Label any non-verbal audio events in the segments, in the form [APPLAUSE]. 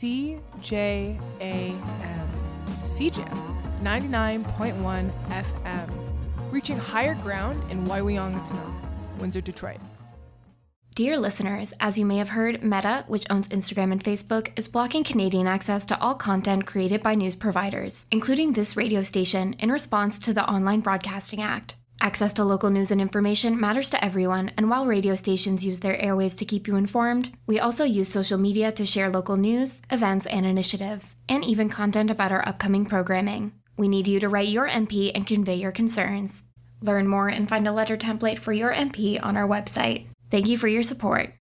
CJAM. CJAM 99.1 FM. Reaching higher ground in Waawiiyaatanong, Windsor, Detroit. Dear listeners, as you may have heard, Meta, which owns Instagram and Facebook, is blocking Canadian access to all content created by news providers, including this radio station, in response to the Online Broadcasting Act. Access to local news and information matters to everyone, and while radio stations use their airwaves to keep you informed, we also use social media to share local news, events, and initiatives, and even content about our upcoming programming. We need you to write your MP and convey your concerns. Learn more and find a letter template for your MP on our website. Thank you for your support.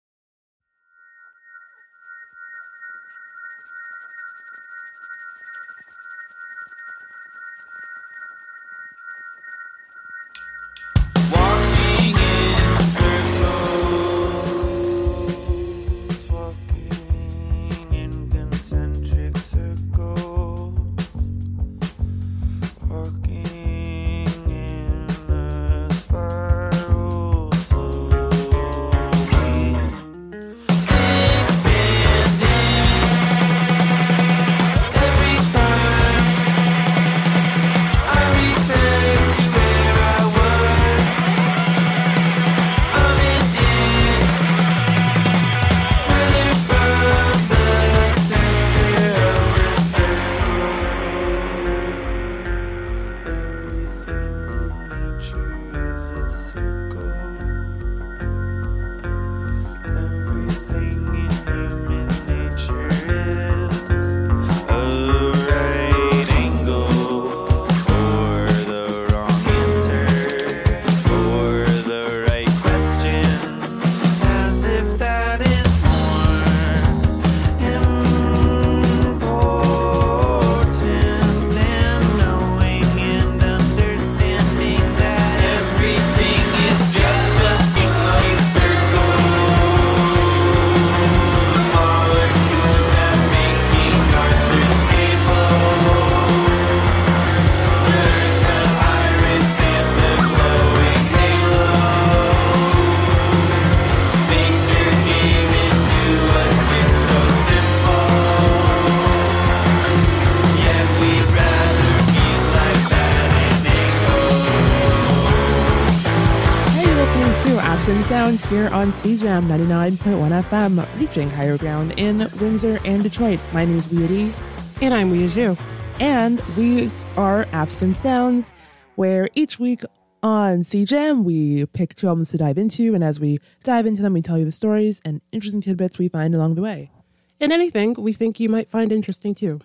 Sounds here on CJAM 99.1 FM, reaching higher ground in Windsor and Detroit. My name is Weedy, And I'm Weird and we are Absent Sounds, where each week on CJAM we pick two albums to dive into, and as we dive into them, we tell you the stories and interesting tidbits we find along the way. And anything we think you might find interesting too.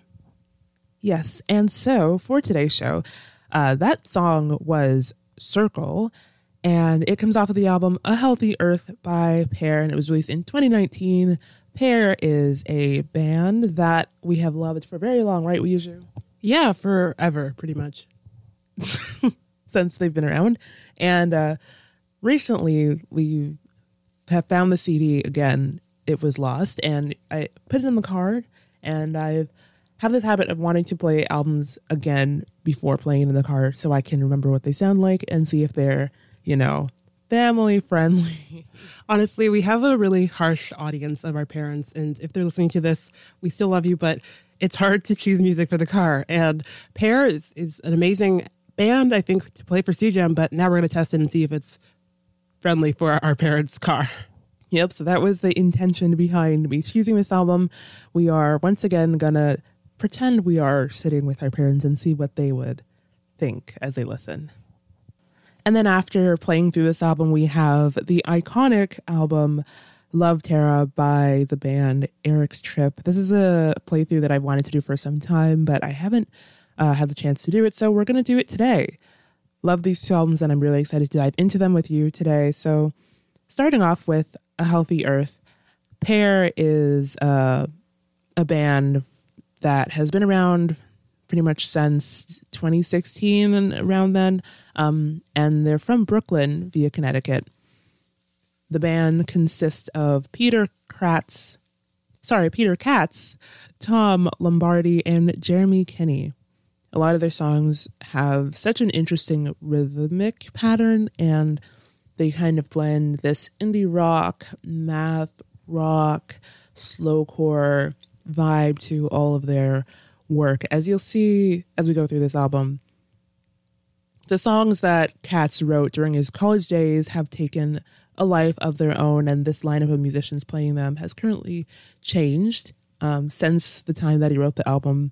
Yes, and so for today's show, uh, that song was Circle, and it comes off of the album A Healthy Earth by Peaer, and it was released in 2019. Peaer is a band that we have loved for very long, right? We usually Yeah, forever, pretty much. [LAUGHS] since they've been around, and uh, recently we have found the CD again. It was lost, and I put it in the car, and I have this habit of wanting to play albums again before playing it in the car, so I can remember what they sound like and see if they're, you know, family friendly. [LAUGHS] Honestly, we have a really harsh audience of our parents, and if they're listening to this, we still love you, but it's hard to choose music for the car. And Peaer is, is an amazing band, I think, to play for CJAM, but now we're going to test it and see if it's friendly for our parents' car. Yep, so that was the intention behind me choosing this album. We are once again gonna pretend we are sitting with our parents and see what they would think as they listen. And then after playing through this album, we have the iconic album Love Tara by the band Eric's Trip. This is a playthrough that I've wanted to do for some time, but I haven't uh, had the chance to do it, so we're gonna do it today. Love these two albums, and I'm really excited to dive into them with you today. So, starting off with A Healthy Earth, Peaer is uh, a band that has been around pretty much since 2016 and around then. Um, and they're from Brooklyn via Connecticut. The band consists of Peter Kratz, sorry, Peter Katz, Tom Lombardi, and Jeremy Kinney. A lot of their songs have such an interesting rhythmic pattern, and they kind of blend this indie rock, math rock, slowcore, vibe to all of their work. As you'll see as we go through this album, the songs that Katz wrote during his college days have taken a life of their own, and this lineup of musicians playing them has currently changed um, since the time that he wrote the album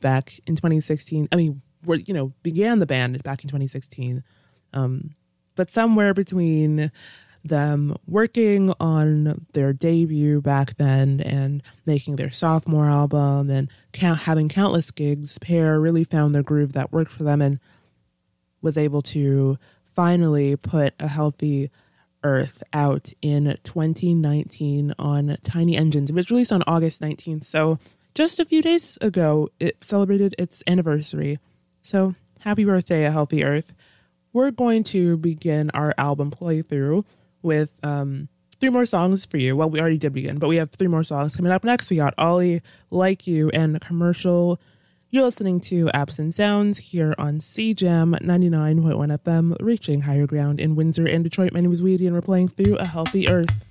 back in 2016. I mean, we you know began the band back in 2016, um, but somewhere between them working on their debut back then and making their sophomore album and count, having countless gigs, Peaer really found their groove that worked for them and was able to finally put a healthy Earth out in 2019 on Tiny Engines. It was released on August 19th, so just a few days ago, it celebrated its anniversary. So happy birthday, A Healthy Earth. We're going to begin our album playthrough with um, three more songs for you. Well, we already did begin, but we have three more songs coming up next. We got Ollie, Like You, and Commercial. You're listening to Absent Sounds here on CJAM 99.1 FM, reaching higher ground in Windsor and Detroit. My name is Weedy, and we're playing through A Healthy Earth.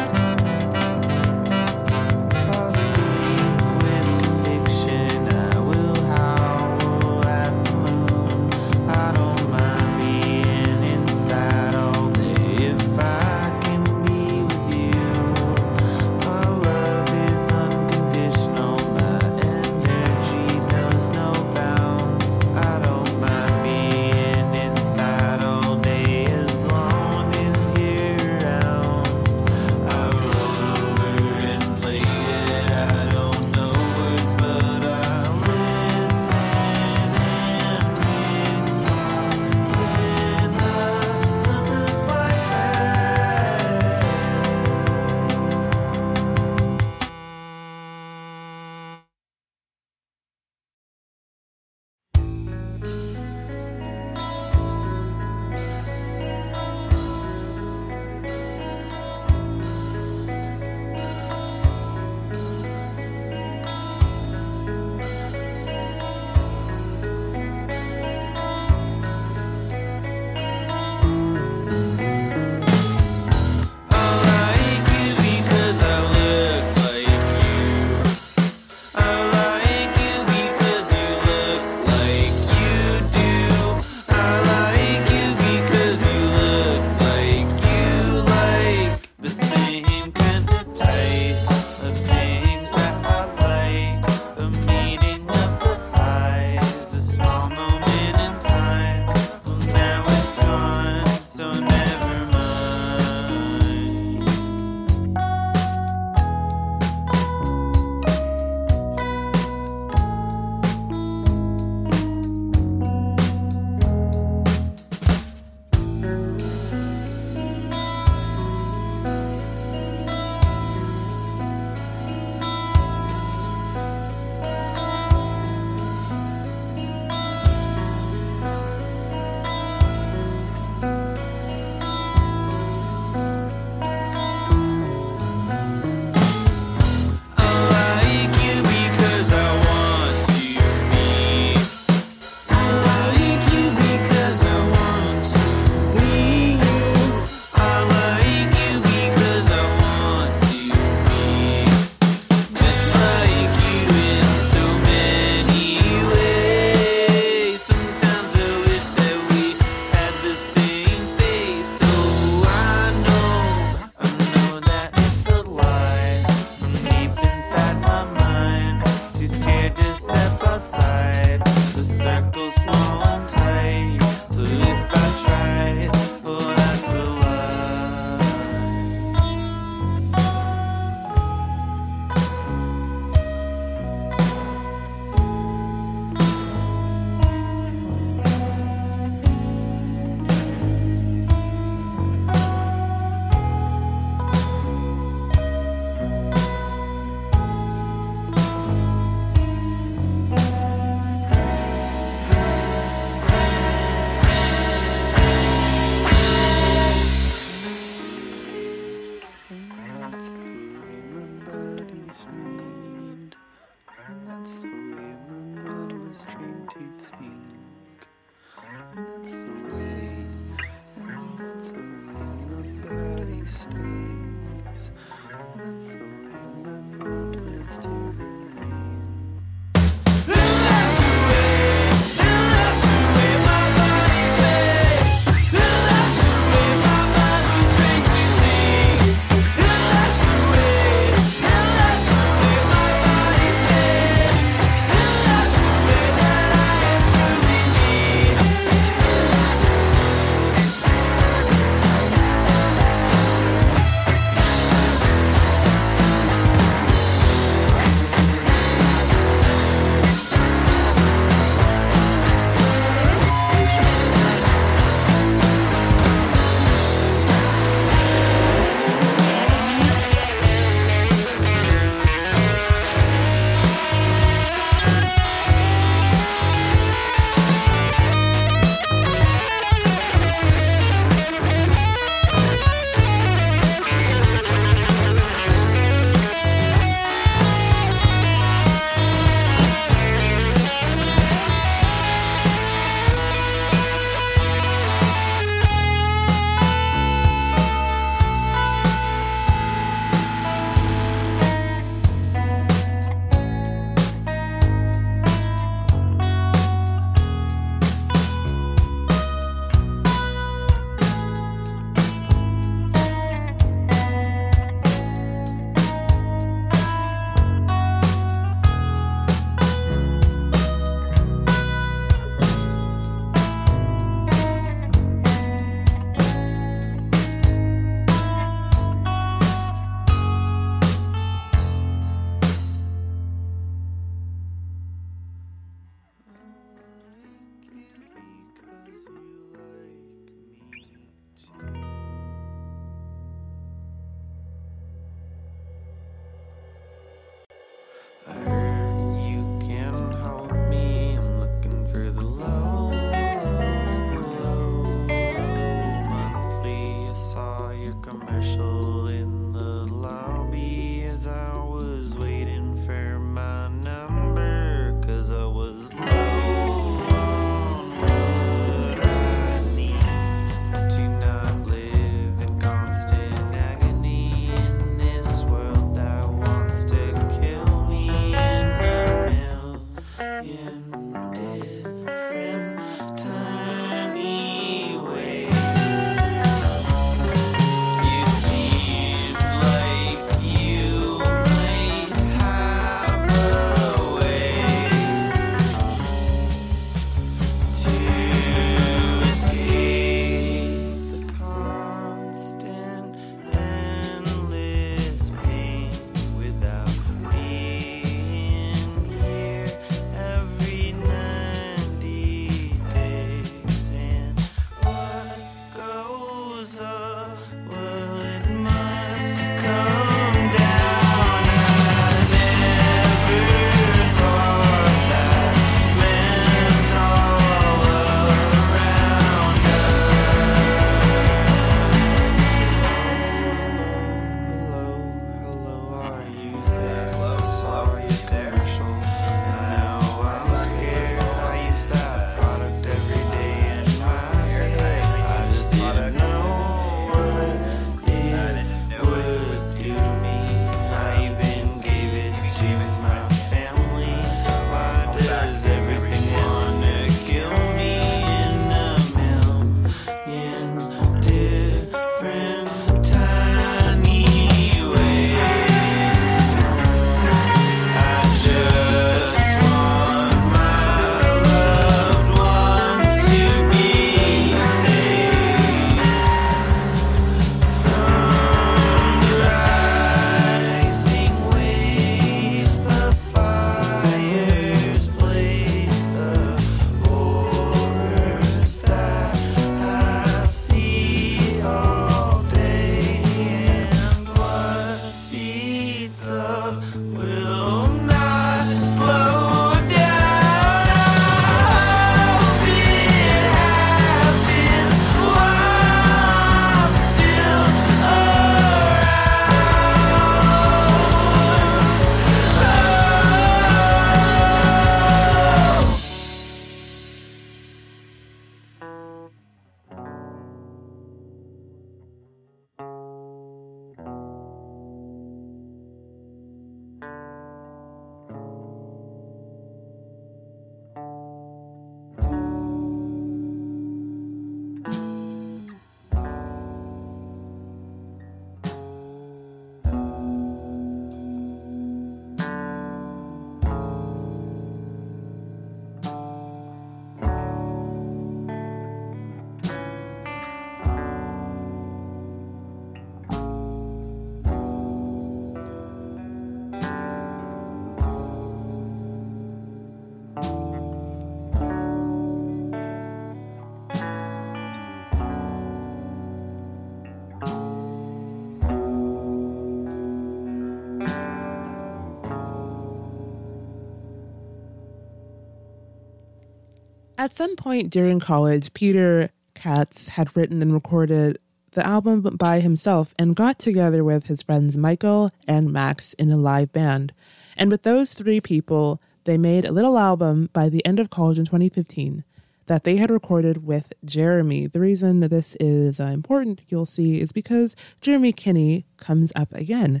At some point during college, Peter Katz had written and recorded the album by himself and got together with his friends Michael and Max in a live band. And with those three people, they made a little album by the end of college in 2015 that they had recorded with Jeremy. The reason this is uh, important, you'll see, is because Jeremy Kinney comes up again.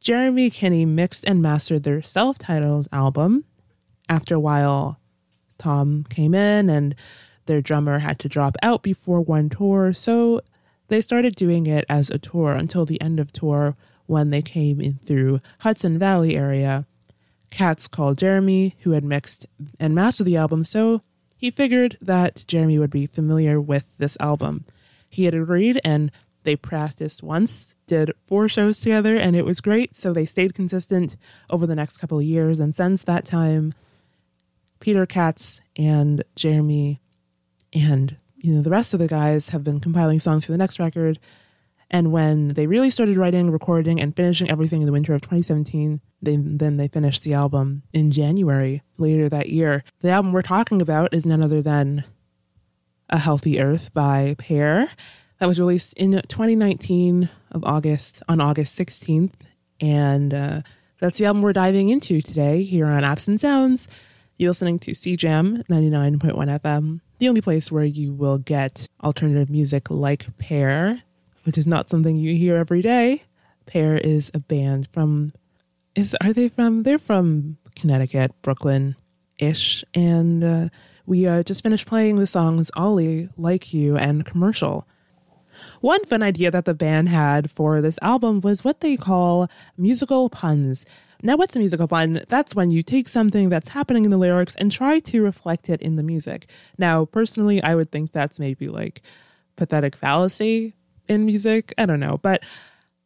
Jeremy Kinney mixed and mastered their self titled album. After a while, Tom came in and their drummer had to drop out before one tour. So they started doing it as a tour until the end of tour when they came in through Hudson Valley area. Katz called Jeremy, who had mixed and mastered the album, so he figured that Jeremy would be familiar with this album. He had agreed, and they practiced once, did four shows together, and it was great. So they stayed consistent over the next couple of years. And since that time, Peter Katz and Jeremy and you know the rest of the guys have been compiling songs for the next record. And when they really started writing, recording, and finishing everything in the winter of 2017, they, then they finished the album in January later that year. The album we're talking about is none other than A Healthy Earth by Peaer. that was released in 2019 of August on August 16th, and uh, that's the album we're diving into today here on and Sounds. You're listening to CJAM 99.1 FM, the only place where you will get alternative music like Peaer, which is not something you hear every day. Peaer is a band from is are they from they're from Connecticut, Brooklyn ish, and uh, we uh, just finished playing the songs Ollie, Like You, and Commercial. One fun idea that the band had for this album was what they call musical puns. Now, what's a musical pun? That's when you take something that's happening in the lyrics and try to reflect it in the music. Now, personally, I would think that's maybe like pathetic fallacy in music. I don't know. But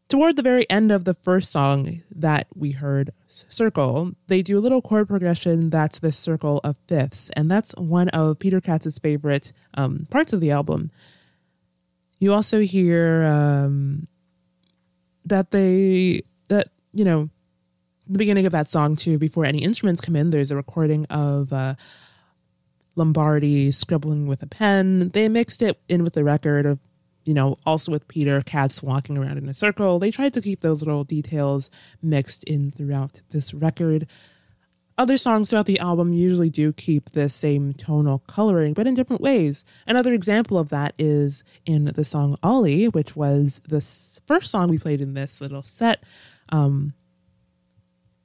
toward the very end of the first song that we heard, Circle, they do a little chord progression that's the circle of fifths. And that's one of Peter Katz's favorite um, parts of the album. You also hear um, that they, that, you know, the beginning of that song too, before any instruments come in, there's a recording of uh, Lombardi scribbling with a pen. They mixed it in with the record of, you know, also with Peter Katz walking around in a circle. They tried to keep those little details mixed in throughout this record. Other songs throughout the album usually do keep the same tonal coloring, but in different ways. Another example of that is in the song Ollie, which was the first song we played in this little set, um,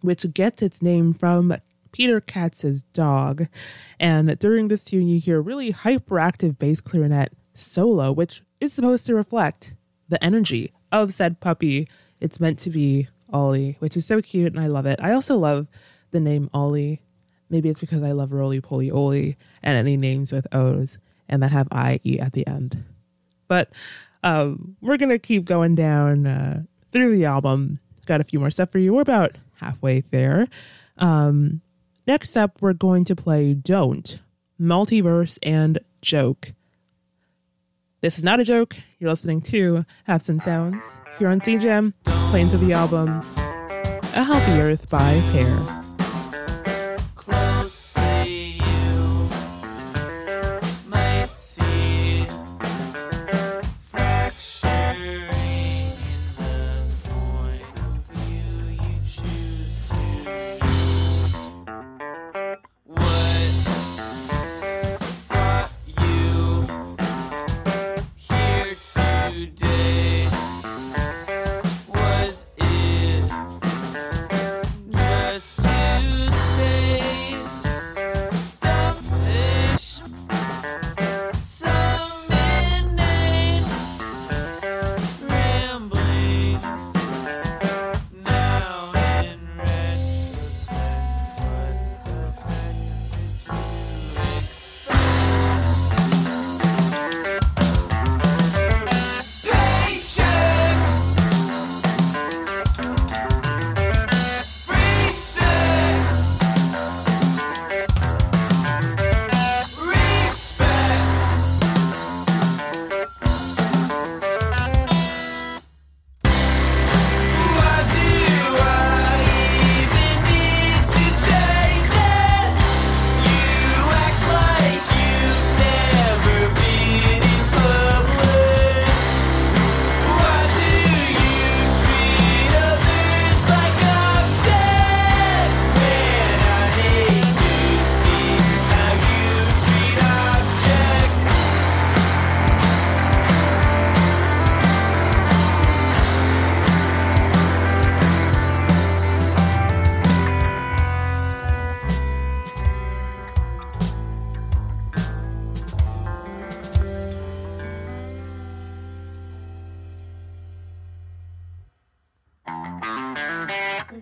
which gets its name from Peter Katz's dog. And during this tune, you hear a really hyperactive bass clarinet solo, which is supposed to reflect the energy of said puppy. It's meant to be Ollie, which is so cute, and I love it. I also love the name Ollie. Maybe it's because I love Rolie Polie Olie and any names with O's and that have IE at the end. But um, we're going to keep going down uh, through the album. Got a few more stuff for you. We're about halfway there. Um, next up, we're going to play Don't, Multiverse, and Joke. This is not a joke. You're listening to Have Some Sounds here on CJAM, playing through the album A Healthy Earth by Peaer.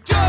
Joe!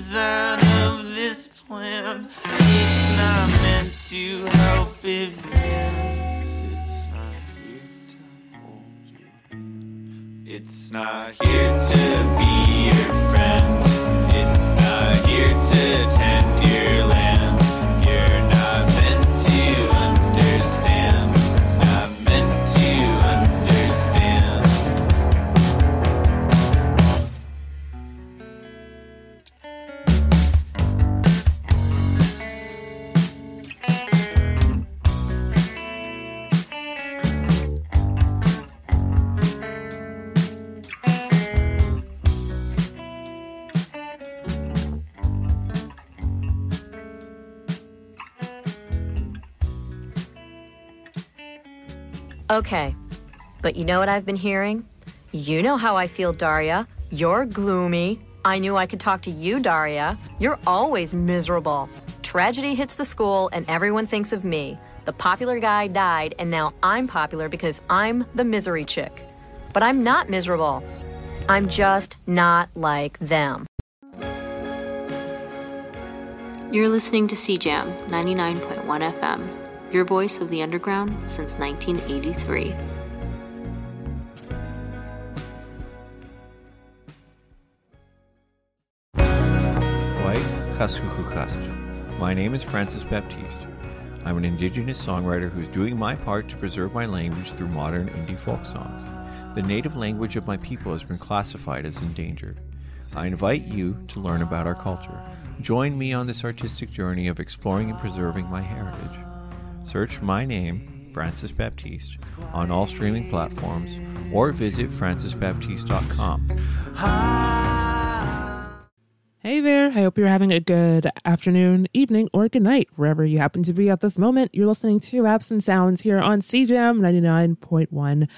Design of this plan. It's not meant to help advance. It's not here to hold hand. It's not here to be your friend. It's not here to tend your Okay, but you know what I've been hearing? You know how I feel, Daria. You're gloomy. I knew I could talk to you, Daria. You're always miserable. Tragedy hits the school, and everyone thinks of me. The popular guy died, and now I'm popular because I'm the misery chick. But I'm not miserable. I'm just not like them. You're listening to CJAM 99.1 FM, your voice of the underground since 1983. Wai Kaskukukas. My name is Francis Baptiste. I'm an Indigenous songwriter who's doing my part to preserve my language through modern indie folk songs. The native language of my people has been classified as endangered. I invite you to learn about our culture. Join me on this artistic journey of exploring and preserving my heritage. Search my name, Francis Baptiste, on all streaming platforms or visit francisbaptiste.com. Hey there, I hope you're having a good afternoon, evening, or good night, wherever you happen to be at this moment. You're listening to Apps and Sounds here on CJAM 99.1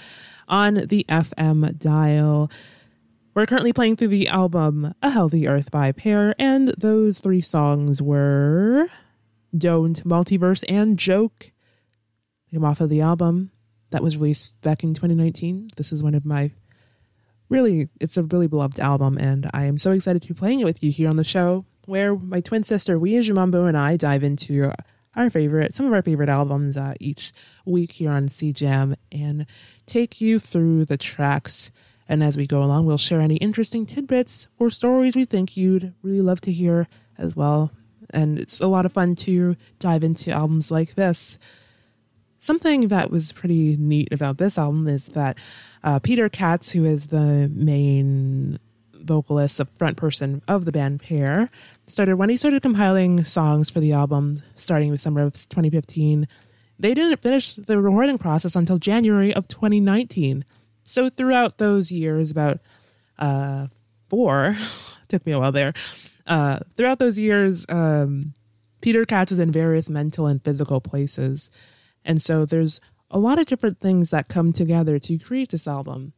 on the FM dial. We're currently playing through the album A Healthy Earth by Peaer, and those three songs were Don't, Multiverse, and Joke. Came off of the album that was released back in 2019. This is one of my really it's a really beloved album and i am so excited to be playing it with you here on the show where my twin sister Wia Jumambo and i dive into our favorite some of our favorite albums uh, each week here on cjam and take you through the tracks and as we go along we'll share any interesting tidbits or stories we think you'd really love to hear as well and it's a lot of fun to dive into albums like this Something that was pretty neat about this album is that uh, Peter Katz, who is the main vocalist, the front person of the band Peaer, started when he started compiling songs for the album, starting with summer of 2015. They didn't finish the recording process until January of 2019. So throughout those years, about uh, four, [LAUGHS] took me a while there. Uh, throughout those years, um, Peter Katz was in various mental and physical places. And so there's a lot of different things that come together to create this album.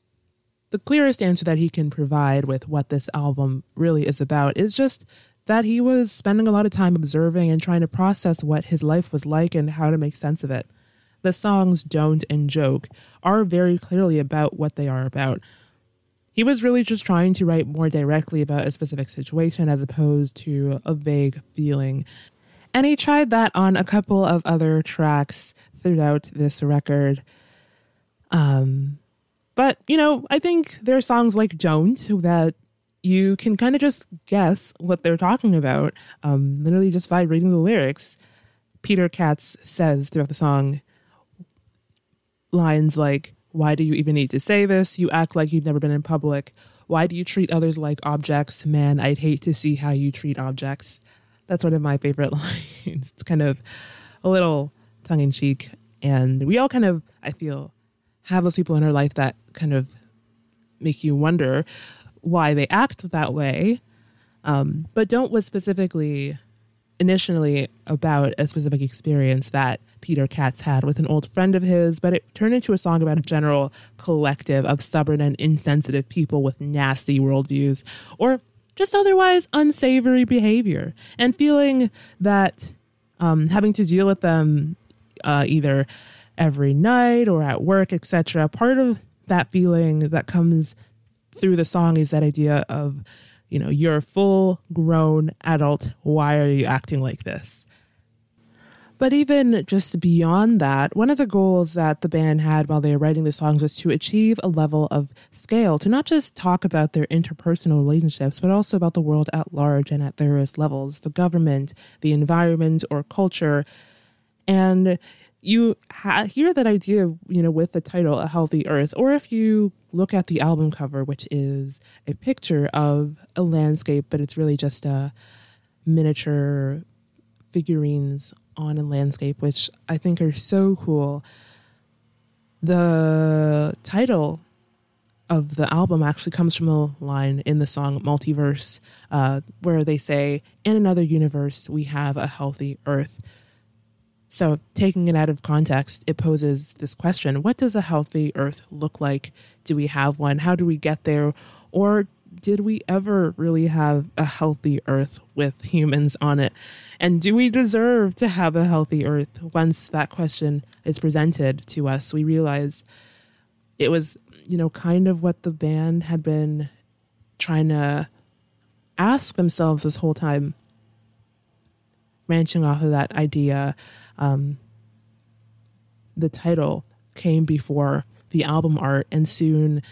The clearest answer that he can provide with what this album really is about is just that he was spending a lot of time observing and trying to process what his life was like and how to make sense of it. The songs Don't and Joke are very clearly about what they are about. He was really just trying to write more directly about a specific situation as opposed to a vague feeling. And he tried that on a couple of other tracks throughout this record. Um, but, you know, I think there are songs like Don't that you can kind of just guess what they're talking about, um, literally just by reading the lyrics. Peter Katz says throughout the song lines like, Why do you even need to say this? You act like you've never been in public. Why do you treat others like objects? Man, I'd hate to see how you treat objects. That's one of my favorite [LAUGHS] lines. it's kind of a little tongue in cheek. And we all kind of, I feel, have those people in our life that kind of make you wonder why they act that way. Um, but Don't was specifically initially about a specific experience that Peter Katz had with an old friend of his, but it turned into a song about a general collective of stubborn and insensitive people with nasty worldviews or just otherwise unsavory behavior and feeling that um, having to deal with them uh, either every night or at work, etc. Part of that feeling that comes through the song is that idea of, you know, you're a full grown adult. Why are you acting like this? But even just beyond that, one of the goals that the band had while they were writing the songs was to achieve a level of scale, to not just talk about their interpersonal relationships, but also about the world at large and at various levels the government, the environment, or culture. And you ha- hear that idea, you know, with the title "A Healthy Earth," or if you look at the album cover, which is a picture of a landscape, but it's really just a miniature figurines on a landscape, which I think are so cool. The title of the album actually comes from a line in the song Multiverse, uh, where they say, In another universe, we have a healthy earth. So, taking it out of context, it poses this question What does a healthy earth look like? Do we have one? How do we get there? Or did we ever really have a healthy earth with humans on it? And do we deserve to have a healthy earth? Once that question is presented to us, we realize it was, you know, kind of what the band had been trying to ask themselves this whole time, branching off of that idea. Um, the title came before the album art, and soon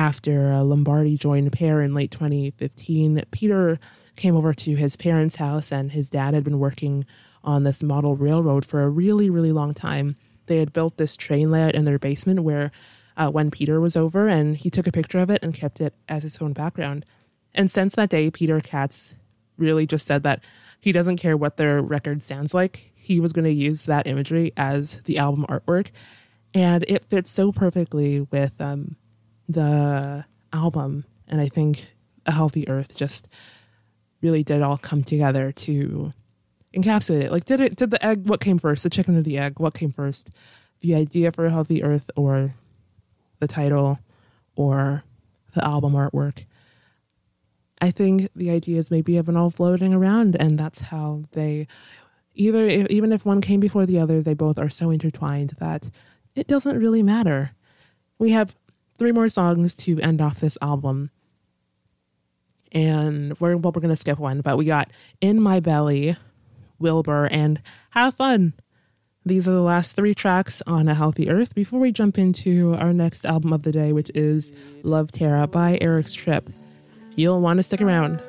after uh, Lombardi joined Peaer in late 2015, Peter came over to his parents' house, and his dad had been working on this model railroad for a really, really long time. They had built this train layout in their basement where uh, when Peter was over, and he took a picture of it and kept it as his own background. And since that day, Peter Katz really just said that he doesn't care what their record sounds like. He was going to use that imagery as the album artwork. And it fits so perfectly with um, the album. And I think A Healthy Earth just really did all come together to encapsulate it. Like, did it, did the egg, what came first? The chicken or the egg? What came first? The idea for A Healthy Earth or the title or the album artwork? I think the ideas maybe have been all floating around, and that's how they either, even if one came before the other, they both are so intertwined that it doesn't really matter. We have three more songs to end off this album. And we're well, we're gonna skip one, but we got In My Belly, Wilbur, and Have Fun. These are the last three tracks on A Healthy Earth before we jump into our next album of the day, which is Love Tara by Eric's Trip. You'll want to stick around.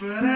But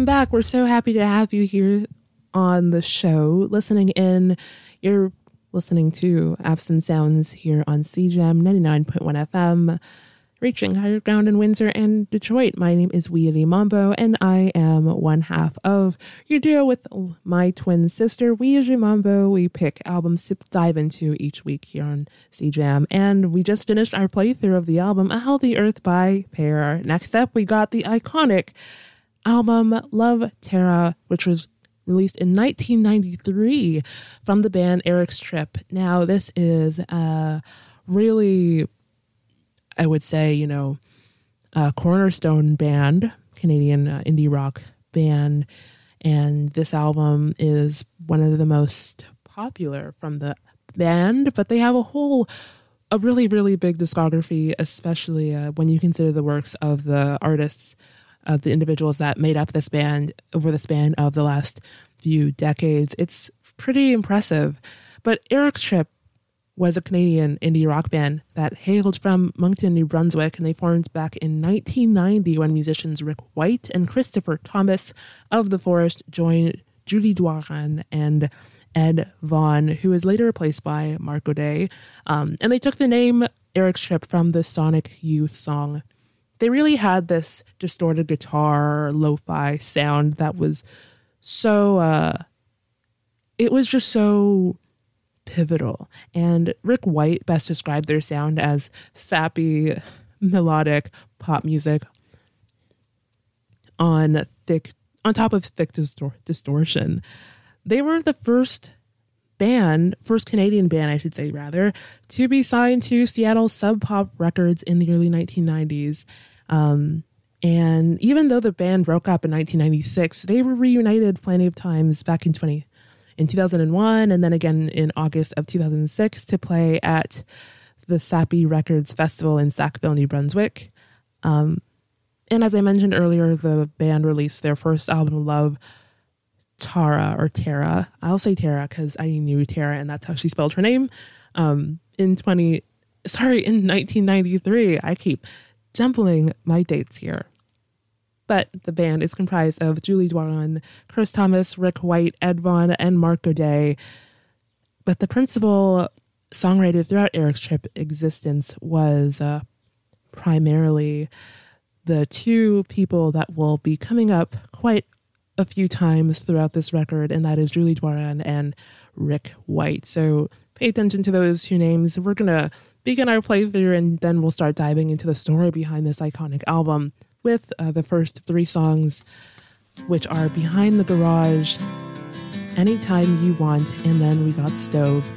Welcome back. We're so happy to have you here on the show, listening in. You're listening to Absent Sounds here on CJAM 99.1 FM, reaching higher ground in Windsor and Detroit. My name is Weedy Mambo, and I am one half of your duo with my twin sister, Weedy Mambo. We pick albums to dive into each week here on CJAM, and we just finished our playthrough of the album A Healthy Earth by Peaer. Next up, we got the iconic album Love Tara, which was released in 1993 from the band Eric's Trip. Now, this is a really, I would say, you know, a cornerstone band, Canadian uh, indie rock band. And this album is one of the most popular from the band, but they have a whole a really really big discography especially uh, when you consider the works of the artists of the individuals that made up this band over the span of the last few decades. It's pretty impressive. But Eric's Trip was a Canadian indie rock band that hailed from Moncton, New Brunswick, and they formed back in 1990 when musicians Rick White and Christopher Thompson of The Forest joined Julie Doiron and Ed Vaughan, who was later replaced by Mark Gaudet. Um, and they took the name Eric's Trip from the Sonic Youth song they really had this distorted guitar lo-fi sound that was so uh it was just so pivotal and rick white best described their sound as sappy melodic pop music on thick on top of thick distor- distortion they were the first band, first Canadian band, I should say, rather, to be signed to Seattle Sub Pop Records in the early 1990s. Um, and even though the band broke up in 1996, they were reunited plenty of times back in 20 in 2001 and then again in August of 2006 to play at the Sappy Records Festival in Sackville, New Brunswick. Um, and as I mentioned earlier, the band released their first album, Love Tara or Tara. I'll say Tara because I knew Tara and that's how she spelled her name. Um, in 20, sorry, in 1993. I keep jumbling my dates here. But the band is comprised of Julie Doiron, Chris Thompson, Rick White, Ed Vaughan, and Mark Gaudet. But the principal songwriter throughout Eric's Trip existence was uh, primarily the two people that will be coming up quite a few times throughout this record, and that is Julie Doiron and Rick White. So pay attention to those two names. We're going to begin our playthrough, and then we'll start diving into the story behind this iconic album with uh, the first three songs, which are Behind the Garage, Anytime You Want, and then we got Stove.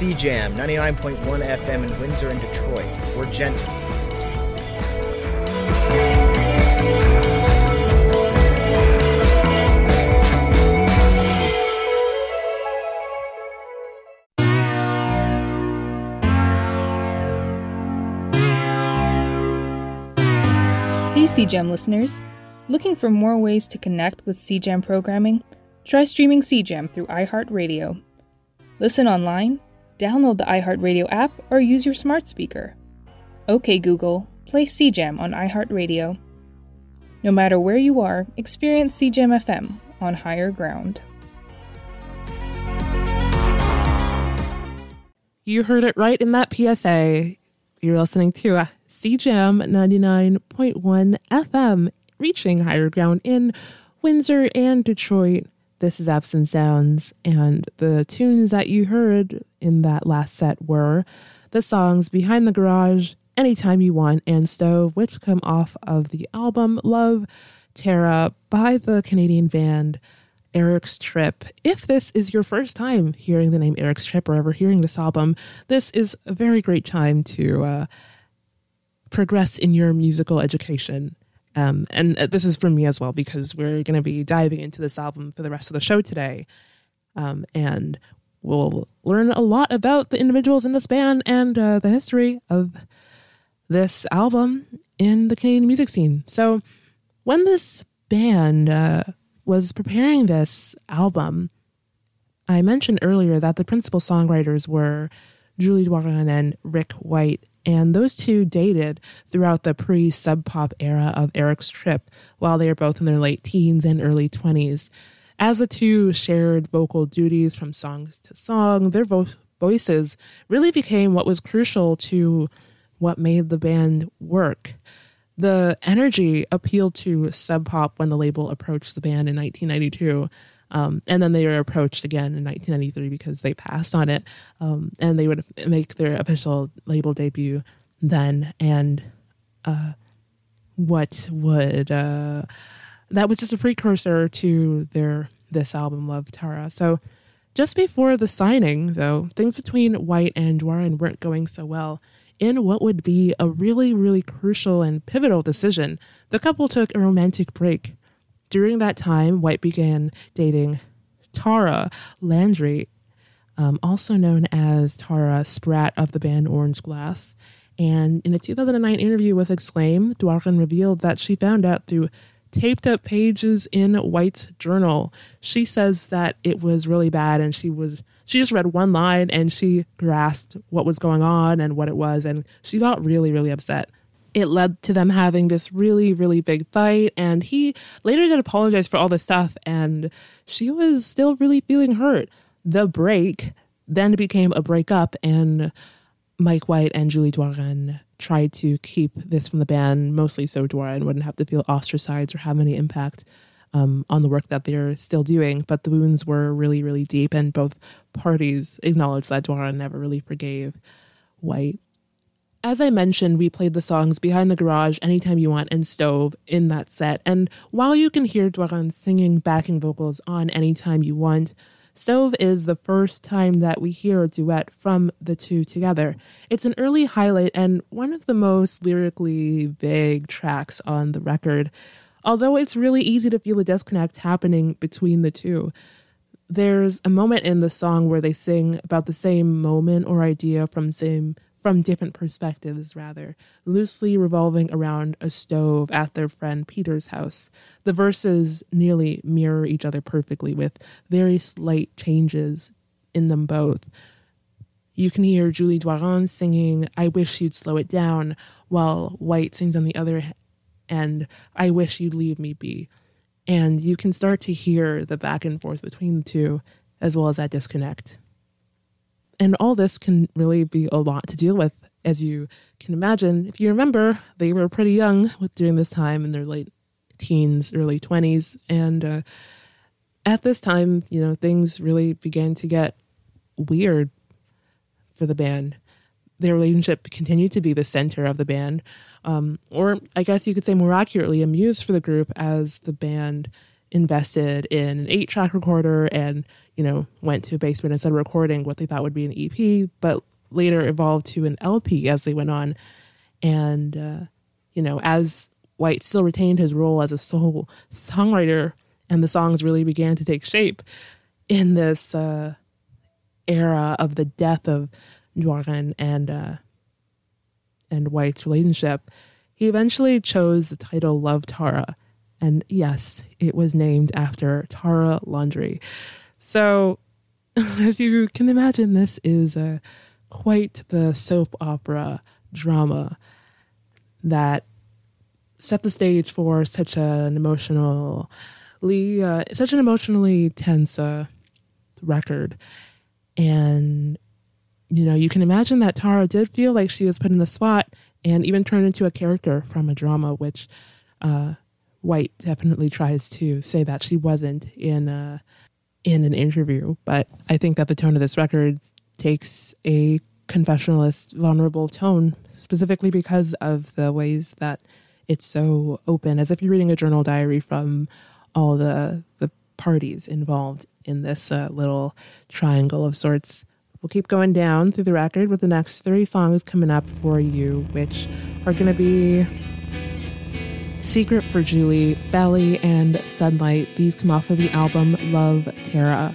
To CJAM 99.1 FM in Windsor and Detroit. We're gentle. Hey CJAM listeners! Looking for more ways to connect with CJAM programming? Try streaming CJAM through iHeartRadio. Listen online, download the iHeartRadio app, or use your smart speaker. OK Google, play CJAM on iHeartRadio. No matter where you are, experience CJAM FM on higher ground. You heard it right in that PSA. You're listening to uh, CJAM 99.1 FM, reaching higher ground in Windsor and Detroit. This is Absent Sounds, and the tunes that you heard in that last set were the songs Behind the Garage, Anytime You Want, and Stove, which come off of the album Love Tara by the Canadian band Eric's Trip. If this is your first time hearing the name Eric's Trip or ever hearing this album, this is a very great time to uh, progress in your musical education. Um, and uh, this is for me as well because we're going to be diving into this album for the rest of the show today. Um, and we'll learn a lot about the individuals in this band and uh, the history of this album in the Canadian music scene. So, when this band uh, was preparing this album, I mentioned earlier that the principal songwriters were Julie Doiron and Rick White, and those two dated throughout the pre Sub Pop era of Eric's Trip while they were both in their late teens and early 20s. As the two shared vocal duties from songs to song, their vo- voices really became what was crucial to what made the band work. The energy appealed to Sub Pop when the label approached the band in 1992. Um, and then they were approached again in 1993 because they passed on it. Um, and they would make their official label debut then. And uh, what would uh, that was just a precursor to their this album, Love Tara. So just before the signing, though, things between White and Doiron weren't going so well. In what would be a really, really crucial and pivotal decision, the couple took a romantic break. During that time, White began dating Tara Landry, um, also known as Tara Spratt of the band Orange Glass. And in a 2009 interview with Exclaim, Doiron revealed that she found out through taped up pages in White's journal. She says that it was really bad and she was she just read one line and she grasped what was going on and what it was and she got really really upset. It led to them having this really really big fight and he later did apologize for all this stuff and she was still really feeling hurt. The break then became a breakup and Mike White and Julie Doiron tried to keep this from the band, mostly so Doiron wouldn't have to feel ostracized or have any impact um, on the work that they're still doing. But the wounds were really, really deep, and both parties acknowledged that Doiron never really forgave White. As I mentioned, we played the songs Behind the Garage, Anytime You Want, and Stove in that set. And while you can hear Doiron singing backing vocals on Anytime You Want, Stove is the first time that we hear a duet from the two together. It's an early highlight and one of the most lyrically vague tracks on the record, although it's really easy to feel a disconnect happening between the two. There's a moment in the song where they sing about the same moment or idea from same from different perspectives rather, loosely revolving around a stove at their friend Peter's house. The verses nearly mirror each other perfectly with very slight changes in them both. You can hear Julie Doiron singing I wish you'd slow it down while White sings on the other end I wish you'd leave me be. And you can start to hear the back and forth between the two as well as that disconnect and all this can really be a lot to deal with as you can imagine. If you remember they were pretty young during this time in their late teens early 20s and uh, at this time you know things really began to get weird for the band. Their relationship continued to be the center of the band. Um, or i guess you could say more accurately a muse for the group as the band invested in an eight track recorder and you know went to a basement and started recording what they thought would be an ep but later evolved to an lp as they went on and uh, you know as white still retained his role as a sole songwriter and the songs really began to take shape in this uh, era of the death of Doiron and uh, and White's relationship, he eventually chose the title Love Tara. And yes, it was named after Tara Landry. So, [LAUGHS] as you can imagine, this is uh, quite the soap opera drama that set the stage for such an emotionally, uh, such an emotionally tense uh, record. And you know, you can imagine that Tara did feel like she was put in the spot and even turned into a character from a drama, which uh, White definitely tries to say that she wasn't in uh, in an interview. But I think that the tone of this record takes a confessionalist, vulnerable tone, specifically because of the ways that it's so open, as if you're reading a journal diary from all the the parties involved in this uh, little triangle of sorts. We'll keep going down through the record with the next three songs coming up for you, which are going to be Secret for Julie, Belly, and Sunlight. These come off of the album Love Tara.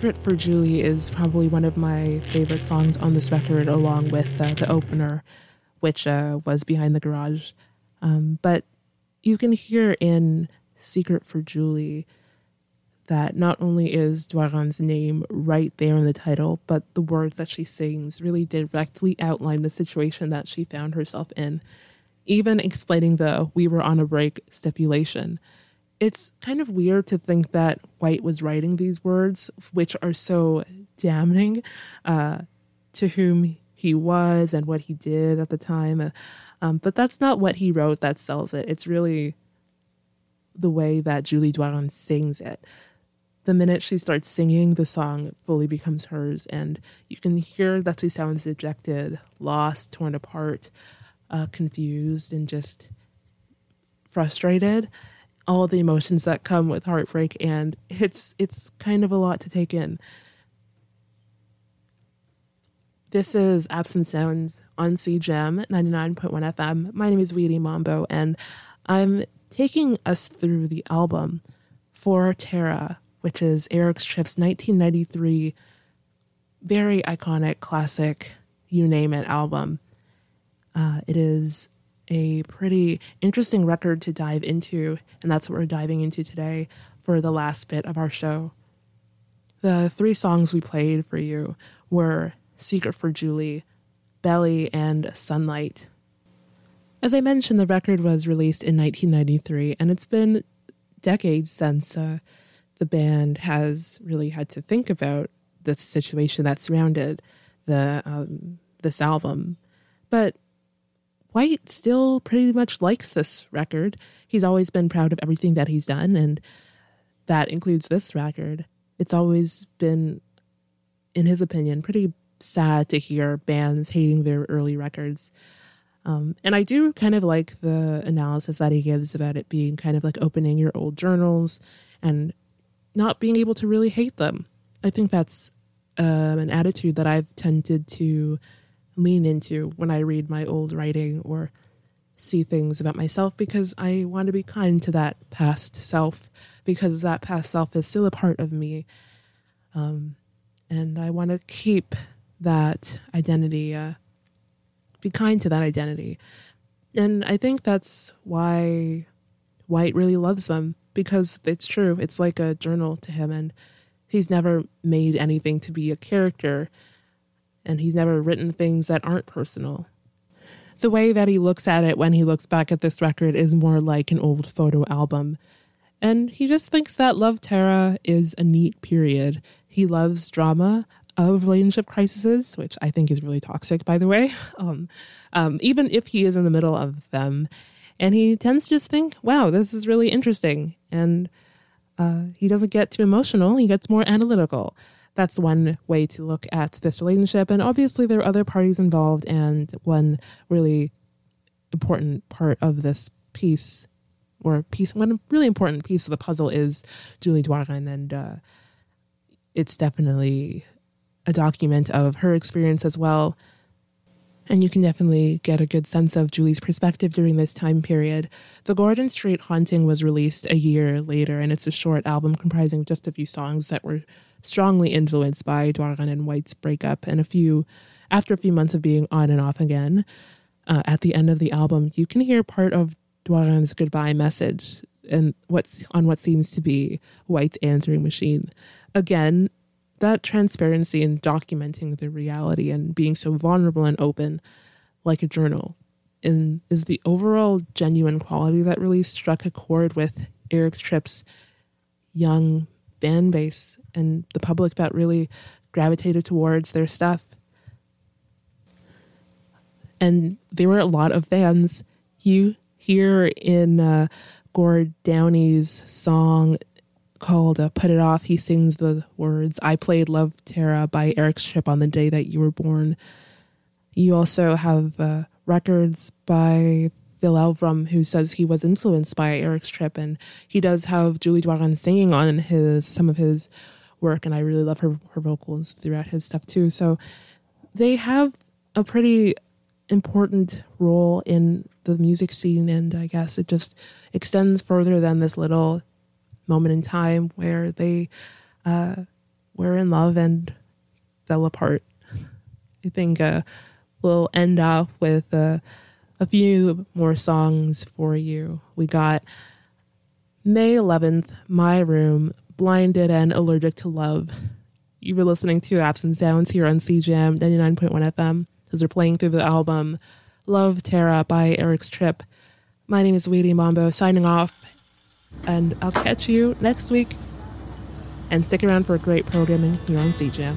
Secret for Julie is probably one of my favorite songs on this record, along with uh, the opener, which uh, was Behind the Garage. Um, but you can hear in Secret for Julie that not only is Doiron's name right there in the title, but the words that she sings really directly outline the situation that she found herself in, even explaining the we were on a break stipulation. It's kind of weird to think that White was writing these words, which are so damning uh, to whom he was and what he did at the time. Um, but that's not what he wrote that sells it. It's really the way that Julie Doiron sings it. The minute she starts singing, the song fully becomes hers, and you can hear that she sounds dejected, lost, torn apart, uh, confused, and just frustrated. All the emotions that come with heartbreak, and it's it's kind of a lot to take in. This is Absent Sounds on CJAM 99.1 FM. My name is Weedy Mambo, and I'm taking us through the album For Terra, which is Eric's Trip's 1993 very iconic, classic, you name it album. Uh, it is a pretty interesting record to dive into, and that's what we're diving into today for the last bit of our show. The three songs we played for you were Secret for Julie, Belly, and Sunlight. As I mentioned, the record was released in 1993, and it's been decades since uh, the band has really had to think about the situation that surrounded the um, this album. But White still pretty much likes this record. He's always been proud of everything that he's done, and that includes this record. It's always been, in his opinion, pretty sad to hear bands hating their early records. Um, and I do kind of like the analysis that he gives about it being kind of like opening your old journals and not being able to really hate them. I think that's um, an attitude that I've tended to lean into when I read my old writing or see things about myself because I want to be kind to that past self because that past self is still a part of me. Um, and I want to keep that identity, uh, be kind to that identity. And I think that's why White really loves them because it's true. It's like a journal to him, and he's never made anything to be a character, and he's never written things that aren't personal. The way that he looks at it when he looks back at this record is more like an old photo album. And he just thinks that Love Tara is a neat period. He loves drama of relationship crises, which I think is really toxic, by the way, [LAUGHS] um, um, even if he is in the middle of them. And he tends to just think, wow, this is really interesting. And uh, he doesn't get too emotional, he gets more analytical. That's one way to look at this relationship. And obviously, there are other parties involved. And one really important part of this piece, or piece, one really important piece of the puzzle is Julie Doiron. And uh, it's definitely a document of her experience as well. And you can definitely get a good sense of Julie's perspective during this time period. The Gordon Street Haunting was released a year later, and it's a short album comprising just a few songs that were strongly influenced by Doiron and White's breakup. And a few, after a few months of being on and off again, uh, at the end of the album, you can hear part of Doiron's goodbye message and what's on what seems to be White's answering machine. Again, that transparency in documenting the reality and being so vulnerable and open like a journal and is the overall genuine quality that really struck a chord with Eric's Trip's young fan base and the public that really gravitated towards their stuff. And there were a lot of fans. You hear in uh, Gord Downie's song called uh, Put It Off, he sings the words, I played Love Tara by Eric's Trip on the day that you were born. You also have uh, records by Phil Elverum, who says he was influenced by Eric's Trip, and he does have Julie Doiron singing on his some of his work, and I really love her her vocals throughout his stuff too. So they have a pretty important role in the music scene, and I guess it just extends further than this little moment in time where they uh, we're in love and fell apart. I think uh, we'll end off with uh, a few more songs for you. We got May 11th, My Room, Blinded and Allergic to Love. You were listening to Absence Downs here on CJAM 99.1 FM as we're playing through the album Love Tara by Eric's Trip. My name is Weedy Mambo signing off, and I'll catch you next week. And stick around for great programming here on CJAM.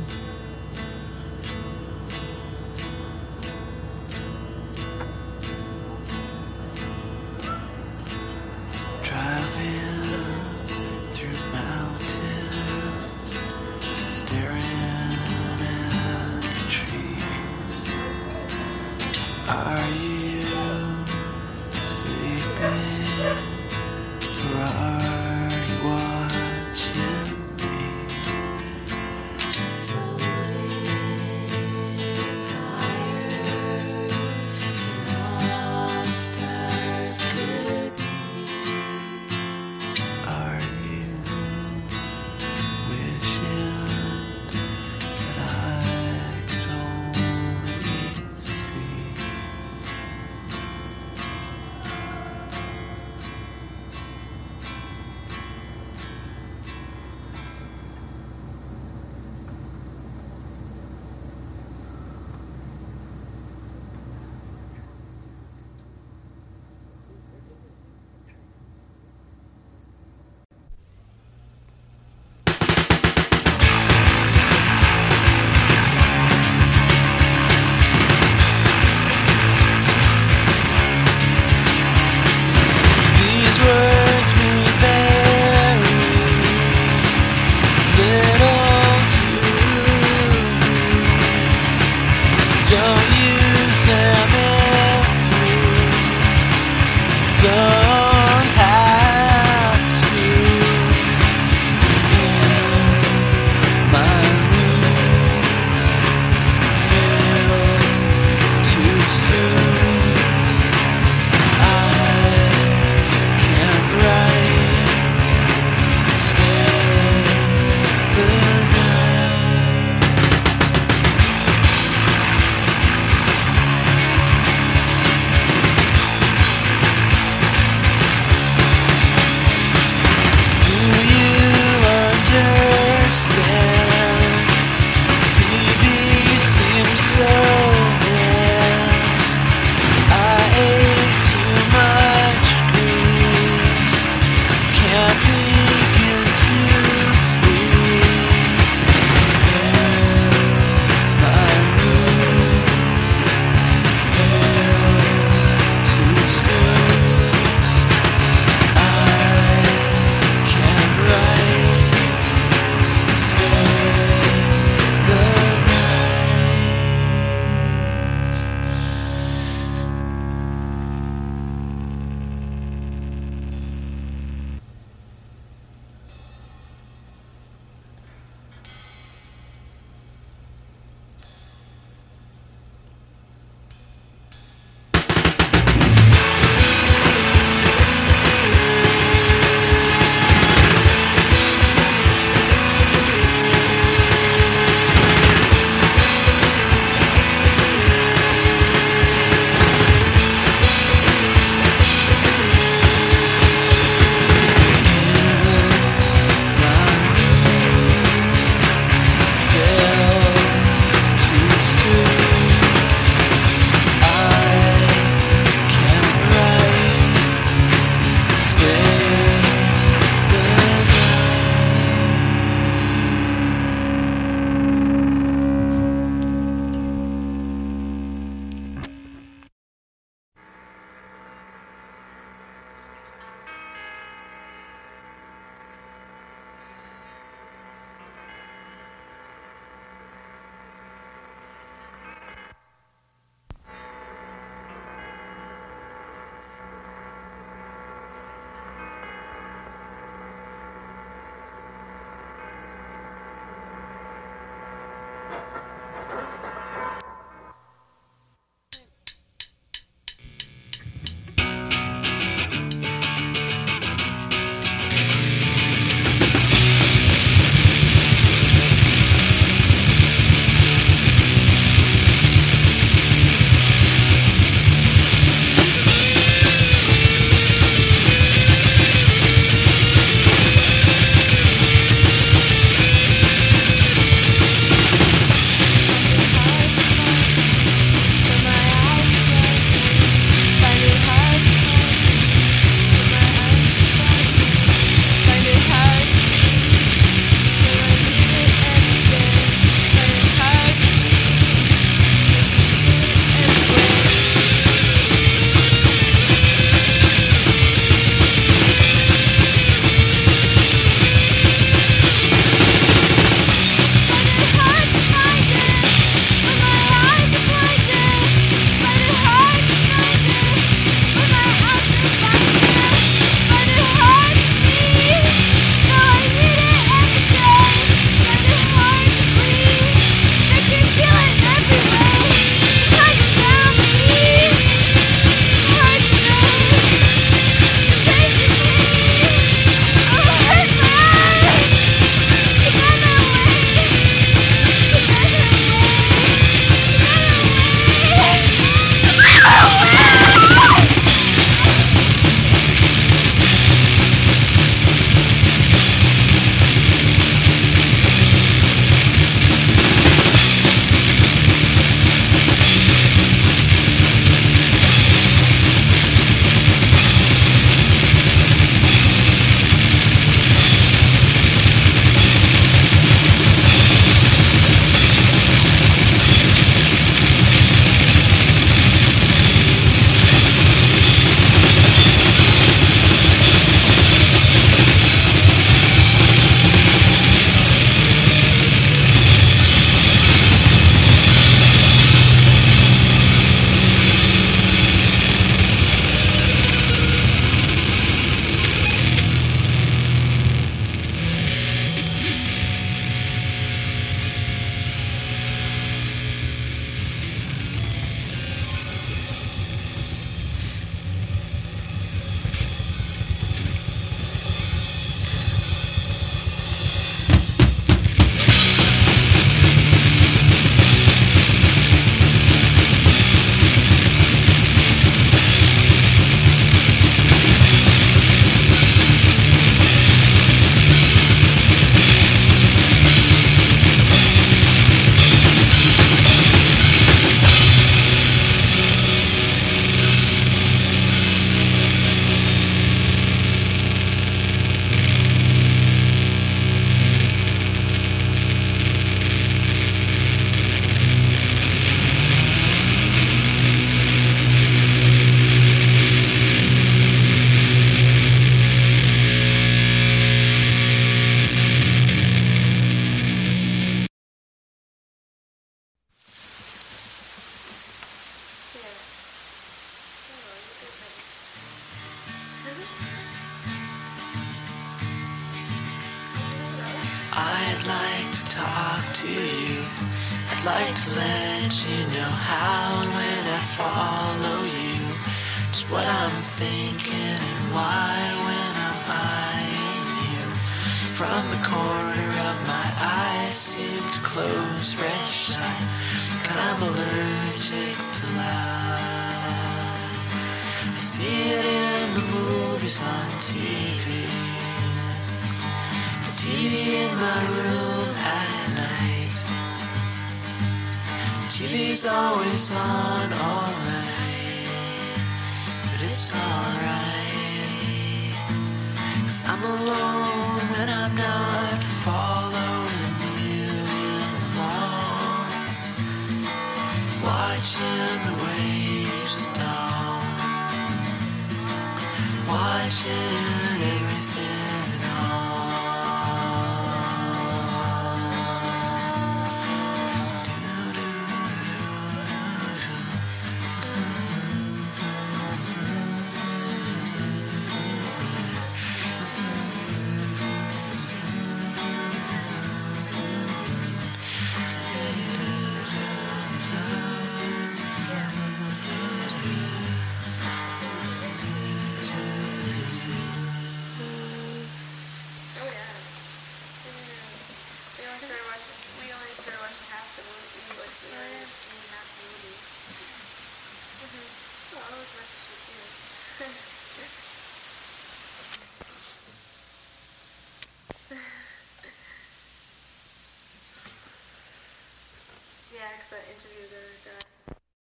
Yeah, because I interviewed her